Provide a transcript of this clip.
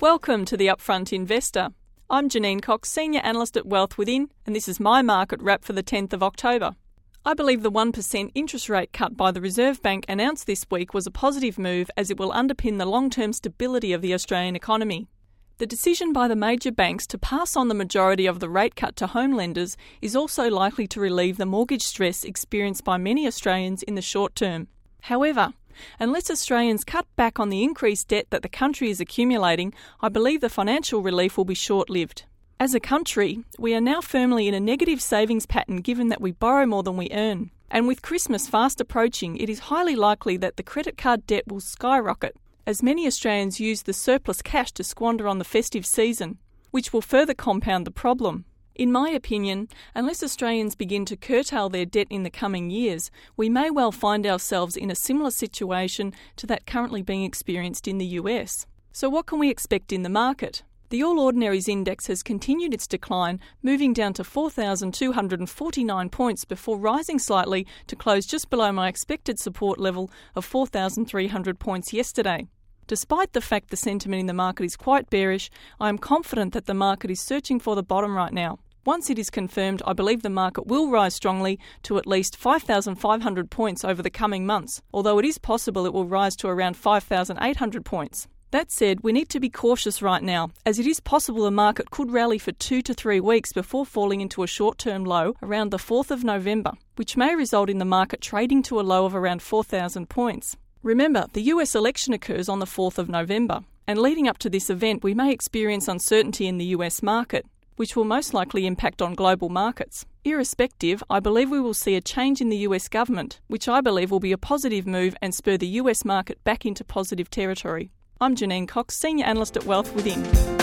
Welcome to the Upfront Investor. I'm Janine Cox, Senior Analyst at Wealth Within, and this is my market wrap for the 10th of October. I believe the 1% interest rate cut by the Reserve Bank announced this week was a positive move as it will underpin the long term stability of the Australian economy. The decision by the major banks to pass on the majority of the rate cut to home lenders is also likely to relieve the mortgage stress experienced by many Australians in the short term. However, unless Australians cut back on the increased debt that the country is accumulating, I believe the financial relief will be short lived. As a country, we are now firmly in a negative savings pattern given that we borrow more than we earn. And with Christmas fast approaching, it is highly likely that the credit card debt will skyrocket as many Australians use the surplus cash to squander on the festive season, which will further compound the problem. In my opinion, unless Australians begin to curtail their debt in the coming years, we may well find ourselves in a similar situation to that currently being experienced in the US. So, what can we expect in the market? The All Ordinaries Index has continued its decline, moving down to 4,249 points before rising slightly to close just below my expected support level of 4,300 points yesterday. Despite the fact the sentiment in the market is quite bearish, I am confident that the market is searching for the bottom right now. Once it is confirmed, I believe the market will rise strongly to at least 5,500 points over the coming months, although it is possible it will rise to around 5,800 points. That said, we need to be cautious right now, as it is possible the market could rally for two to three weeks before falling into a short term low around the 4th of November, which may result in the market trading to a low of around 4,000 points. Remember, the US election occurs on the 4th of November, and leading up to this event, we may experience uncertainty in the US market, which will most likely impact on global markets. Irrespective, I believe we will see a change in the US government, which I believe will be a positive move and spur the US market back into positive territory. I'm Janine Cox, Senior Analyst at Wealth Within.